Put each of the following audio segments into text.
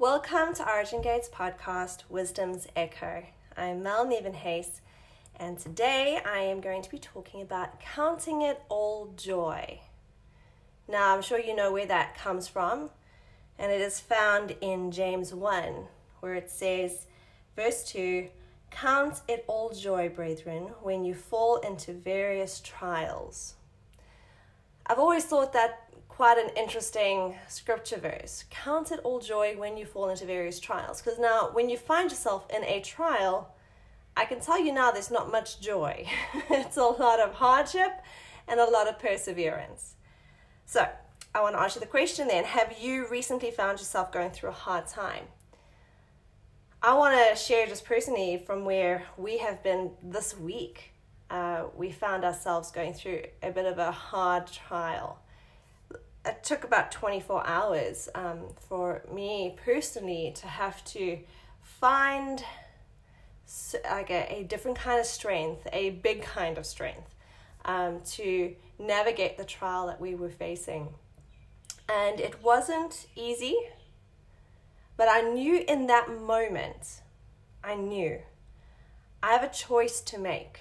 Welcome to Origin Gates podcast, Wisdom's Echo. I'm Mel Nevenhace, and today I am going to be talking about counting it all joy. Now, I'm sure you know where that comes from, and it is found in James 1, where it says, verse 2 Count it all joy, brethren, when you fall into various trials. I've always thought that quite an interesting scripture verse. Count it all joy when you fall into various trials. Because now, when you find yourself in a trial, I can tell you now there's not much joy. it's a lot of hardship and a lot of perseverance. So, I want to ask you the question then Have you recently found yourself going through a hard time? I want to share just personally from where we have been this week. Uh, we found ourselves going through a bit of a hard trial it took about 24 hours um, for me personally to have to find like a, a different kind of strength, a big kind of strength um, to navigate the trial that we were facing. And it wasn't easy, but I knew in that moment, I knew I have a choice to make.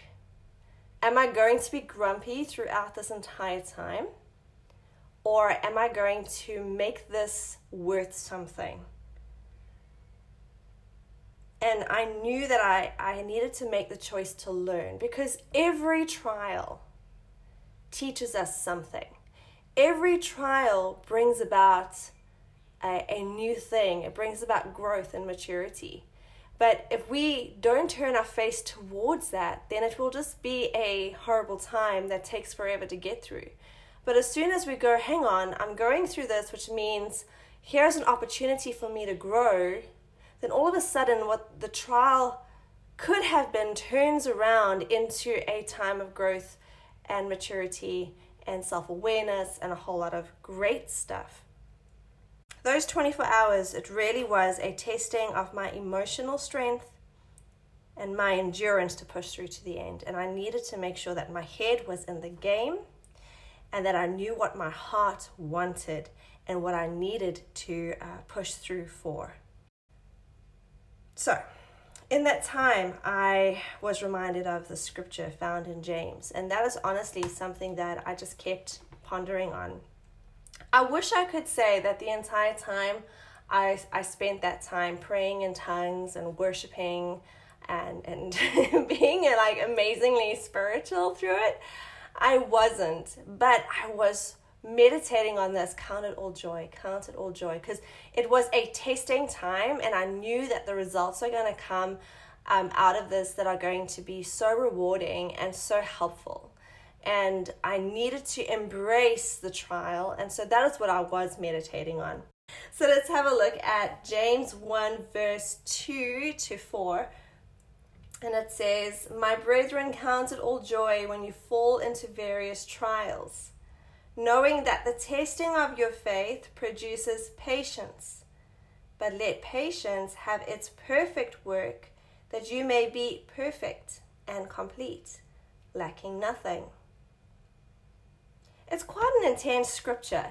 Am I going to be grumpy throughout this entire time? Or am I going to make this worth something? And I knew that I, I needed to make the choice to learn because every trial teaches us something. Every trial brings about a, a new thing, it brings about growth and maturity. But if we don't turn our face towards that, then it will just be a horrible time that takes forever to get through. But as soon as we go, hang on, I'm going through this, which means here's an opportunity for me to grow, then all of a sudden, what the trial could have been turns around into a time of growth and maturity and self awareness and a whole lot of great stuff. Those 24 hours, it really was a testing of my emotional strength and my endurance to push through to the end. And I needed to make sure that my head was in the game and that I knew what my heart wanted and what I needed to uh, push through for. So, in that time, I was reminded of the scripture found in James, and that is honestly something that I just kept pondering on. I wish I could say that the entire time I, I spent that time praying in tongues and worshiping and, and being like amazingly spiritual through it. I wasn't, but I was meditating on this count it all joy, count it all joy, because it was a testing time, and I knew that the results are going to come um, out of this that are going to be so rewarding and so helpful. And I needed to embrace the trial, and so that is what I was meditating on. So let's have a look at James 1, verse 2 to 4 and it says, My brethren, count it all joy when you fall into various trials, knowing that the testing of your faith produces patience. But let patience have its perfect work, that you may be perfect and complete, lacking nothing. It's quite an intense scripture.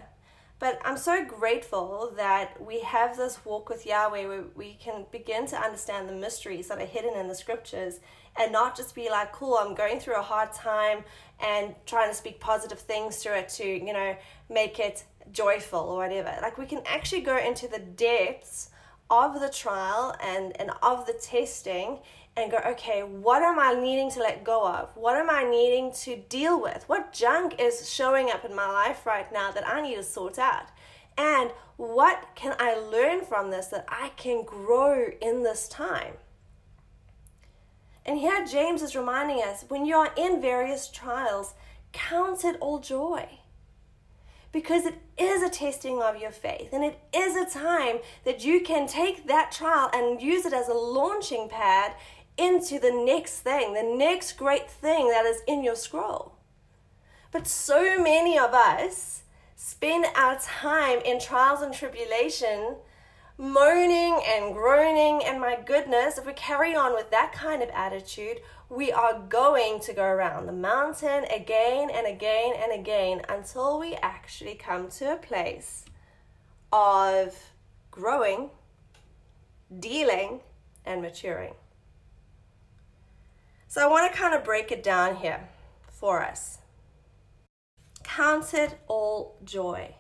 But I'm so grateful that we have this walk with Yahweh where we can begin to understand the mysteries that are hidden in the scriptures and not just be like, cool, I'm going through a hard time and trying to speak positive things through it to, you know, make it joyful or whatever. Like we can actually go into the depths of the trial and, and of the testing and go, okay, what am I needing to let go of? What am I needing to deal with? What junk is showing up in my life right now that I need to sort out? And what can I learn from this that I can grow in this time? And here James is reminding us when you are in various trials, count it all joy. Because it is a testing of your faith, and it is a time that you can take that trial and use it as a launching pad into the next thing, the next great thing that is in your scroll. But so many of us spend our time in trials and tribulation moaning and groaning. And my goodness, if we carry on with that kind of attitude, we are going to go around the mountain again and again and again until we actually come to a place of growing, dealing, and maturing. So I want to kind of break it down here for us. Count it all joy.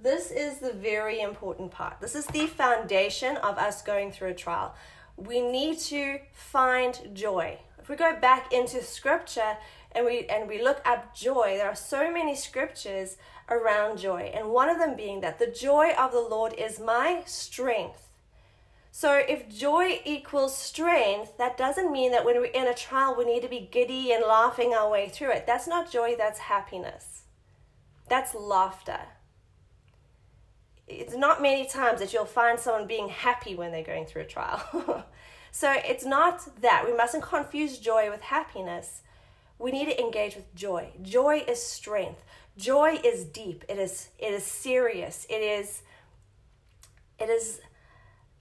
This is the very important part. This is the foundation of us going through a trial. We need to find joy. If we go back into scripture and we and we look up joy, there are so many scriptures around joy. And one of them being that the joy of the Lord is my strength. So if joy equals strength, that doesn't mean that when we're in a trial, we need to be giddy and laughing our way through it. That's not joy, that's happiness. That's laughter. It's not many times that you'll find someone being happy when they're going through a trial. so it's not that. We mustn't confuse joy with happiness. We need to engage with joy. Joy is strength. Joy is deep. It is it is serious. It is it is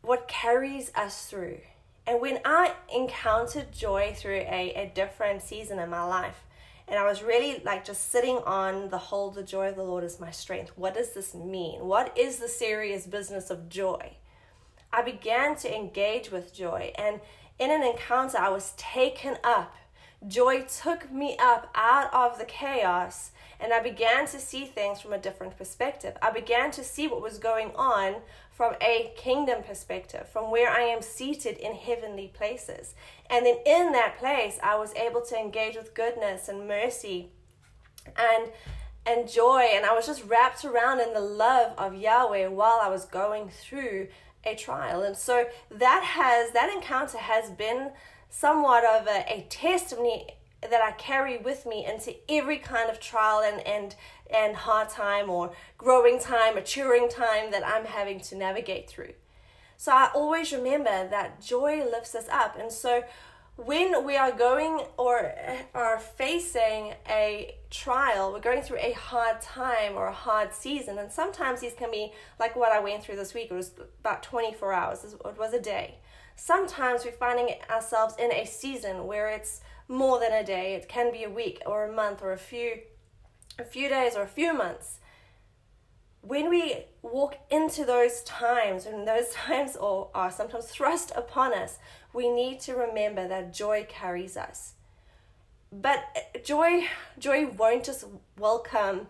what carries us through. And when I encountered joy through a, a different season in my life, and I was really like just sitting on the whole, the joy of the Lord is my strength. What does this mean? What is the serious business of joy? I began to engage with joy, and in an encounter, I was taken up. Joy took me up out of the chaos, and I began to see things from a different perspective. I began to see what was going on from a kingdom perspective, from where I am seated in heavenly places. And then in that place, I was able to engage with goodness and mercy and and joy and I was just wrapped around in the love of Yahweh while I was going through a trial. And so that has that encounter has been somewhat of a, a testimony that I carry with me into every kind of trial and and and hard time or growing time, maturing time that I'm having to navigate through. So I always remember that joy lifts us up. And so when we are going or are facing a trial, we're going through a hard time or a hard season, and sometimes these can be like what I went through this week. It was about 24 hours, it was a day. Sometimes we're finding ourselves in a season where it's more than a day, it can be a week or a month or a few a few days or a few months, when we walk into those times, when those times are, are sometimes thrust upon us, we need to remember that joy carries us. But eh, joy, joy won't just welcome,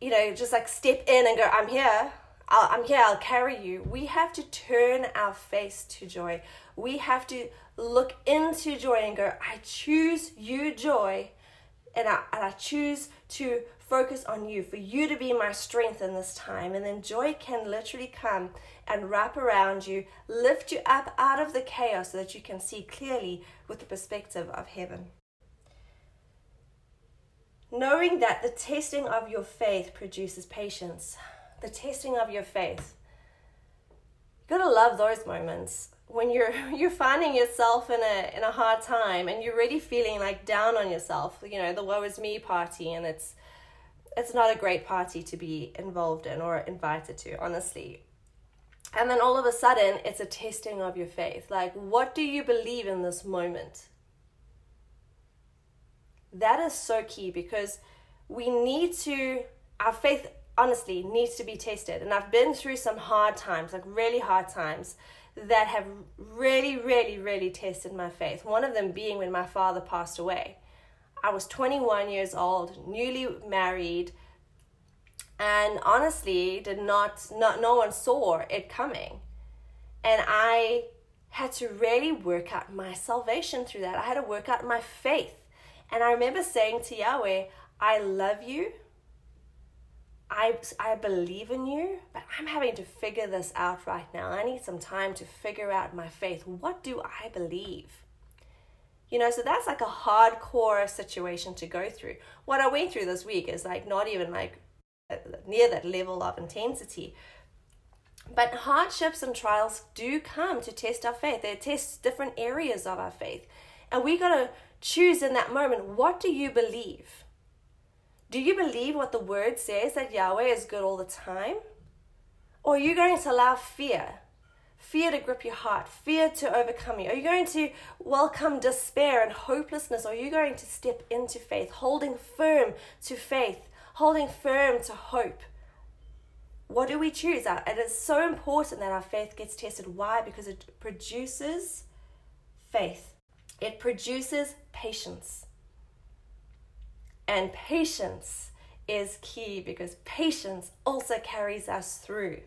you know, just like step in and go, I'm here, i am here, I'll carry you. We have to turn our face to joy. We have to look into joy and go, I choose you, joy, and I, and I choose to focus on you, for you to be my strength in this time. And then joy can literally come and wrap around you, lift you up out of the chaos so that you can see clearly with the perspective of heaven. Knowing that the testing of your faith produces patience, the testing of your faith. You gotta love those moments when you're you're finding yourself in a in a hard time and you're really feeling like down on yourself. You know the woe is me party and it's it's not a great party to be involved in or invited to honestly. And then all of a sudden it's a testing of your faith. Like what do you believe in this moment? That is so key because we need to our faith honestly needs to be tested and i've been through some hard times like really hard times that have really, really, really tested my faith. One of them being when my father passed away. I was 21 years old, newly married, and honestly, did not, not no one saw it coming. And I had to really work out my salvation through that. I had to work out my faith. And I remember saying to Yahweh, I love you. I, I believe in you, but I'm having to figure this out right now. I need some time to figure out my faith. What do I believe? You know, so that's like a hardcore situation to go through. What I went through this week is like not even like uh, near that level of intensity. But hardships and trials do come to test our faith. They test different areas of our faith. And we got to choose in that moment what do you believe? Do you believe what the word says that Yahweh is good all the time? Or are you going to allow fear? Fear to grip your heart, fear to overcome you? Are you going to welcome despair and hopelessness? Or are you going to step into faith, holding firm to faith, holding firm to hope? what do we choose? It is so important that our faith gets tested. Why? Because it produces faith, it produces patience. And patience is key because patience also carries us through.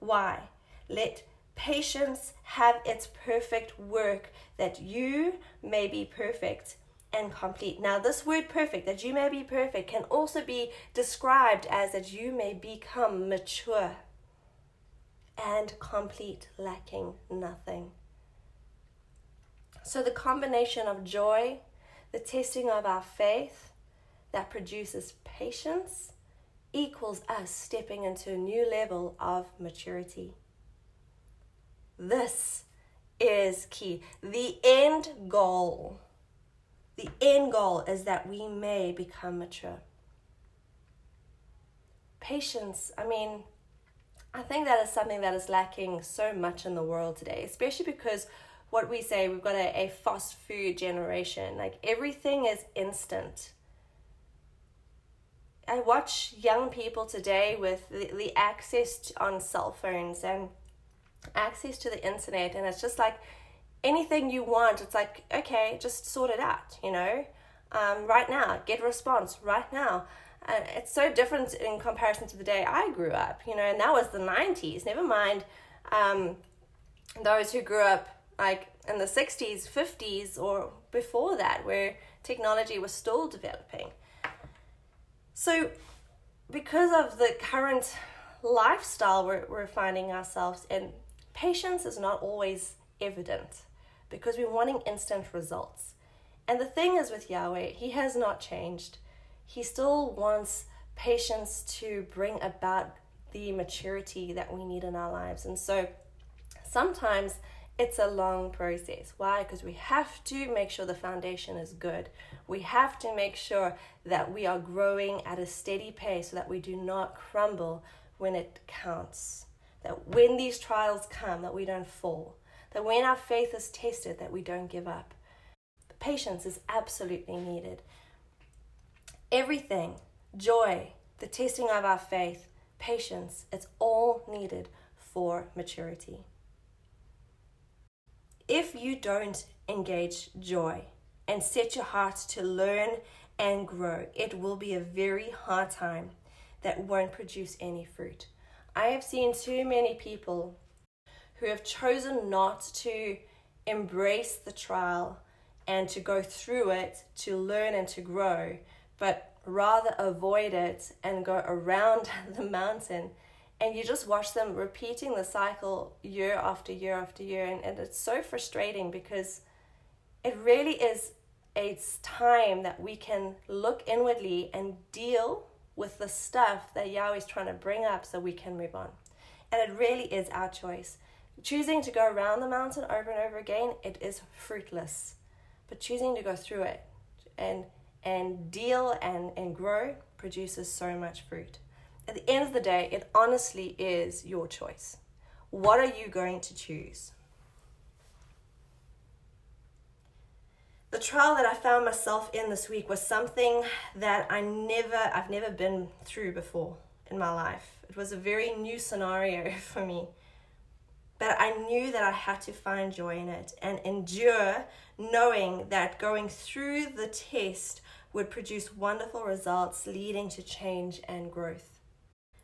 Why? Let patience have its perfect work that you may be perfect and complete. Now, this word perfect, that you may be perfect, can also be described as that you may become mature and complete, lacking nothing. So, the combination of joy, the testing of our faith that produces patience, equals us stepping into a new level of maturity. This is key. The end goal the end goal is that we may become mature. Patience, I mean, I think that is something that is lacking so much in the world today, especially because what we say we've got a, a fast food generation. Like everything is instant. I watch young people today with the, the access on cell phones and access to the internet, and it's just like anything you want, it's like, okay, just sort it out, you know, um, right now, get a response right now. And it's so different in comparison to the day I grew up, you know, and that was the 90s. Never mind um, those who grew up like in the 60s, 50s, or before that, where technology was still developing. So, because of the current lifestyle we're, we're finding ourselves in, patience is not always evident because we're wanting instant results. And the thing is with Yahweh, He has not changed. He still wants patience to bring about the maturity that we need in our lives. And so sometimes it's a long process. Why? Because we have to make sure the foundation is good. We have to make sure that we are growing at a steady pace so that we do not crumble when it counts. That when these trials come, that we don't fall that when our faith is tested, that we don't give up. Patience is absolutely needed. Everything, joy, the testing of our faith, patience, it's all needed for maturity. If you don't engage joy and set your heart to learn and grow, it will be a very hard time that won't produce any fruit. I have seen too many people who have chosen not to embrace the trial and to go through it to learn and to grow, but rather avoid it and go around the mountain. And you just watch them repeating the cycle year after year after year. And, and it's so frustrating because it really is it's time that we can look inwardly and deal with the stuff that Yahweh is trying to bring up so we can move on. And it really is our choice. Choosing to go around the mountain over and over again, it is fruitless. But choosing to go through it and and deal and, and grow produces so much fruit. At the end of the day, it honestly is your choice. What are you going to choose? The trial that I found myself in this week was something that I never I've never been through before in my life. It was a very new scenario for me. But I knew that I had to find joy in it and endure, knowing that going through the test would produce wonderful results leading to change and growth.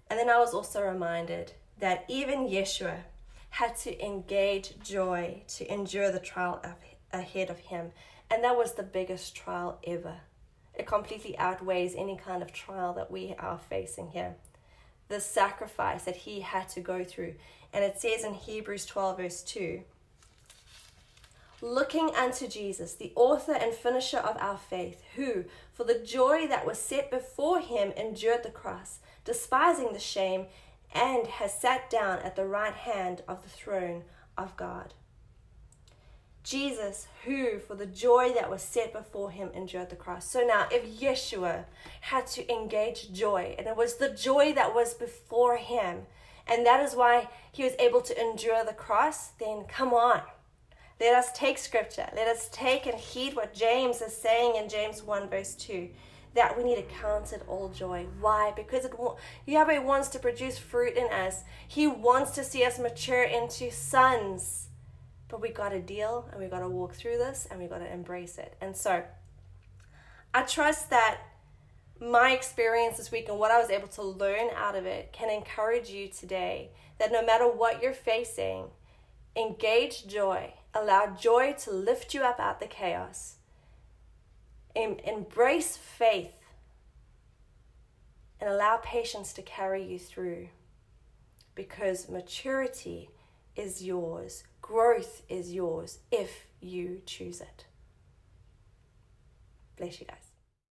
And then I was also reminded that even Yeshua had to engage joy to endure the trial ahead of him. And that was the biggest trial ever. It completely outweighs any kind of trial that we are facing here. The sacrifice that he had to go through and it says in Hebrews 12, verse 2 Looking unto Jesus, the author and finisher of our faith, who, for the joy that was set before him, endured the cross, despising the shame, and has sat down at the right hand of the throne of God. Jesus, who for the joy that was set before him endured the cross. So now, if Yeshua had to engage joy, and it was the joy that was before him, and that is why he was able to endure the cross, then come on. Let us take scripture. Let us take and heed what James is saying in James 1, verse 2 that we need to count it all joy. Why? Because it Yahweh wants to produce fruit in us. He wants to see us mature into sons. But we got to deal and we got to walk through this and we got to embrace it. And so I trust that my experience this week and what I was able to learn out of it can encourage you today that no matter what you're facing, engage joy. Allow joy to lift you up out the chaos em- embrace faith and allow patience to carry you through because maturity is yours, growth is yours if you choose it. Bless you guys.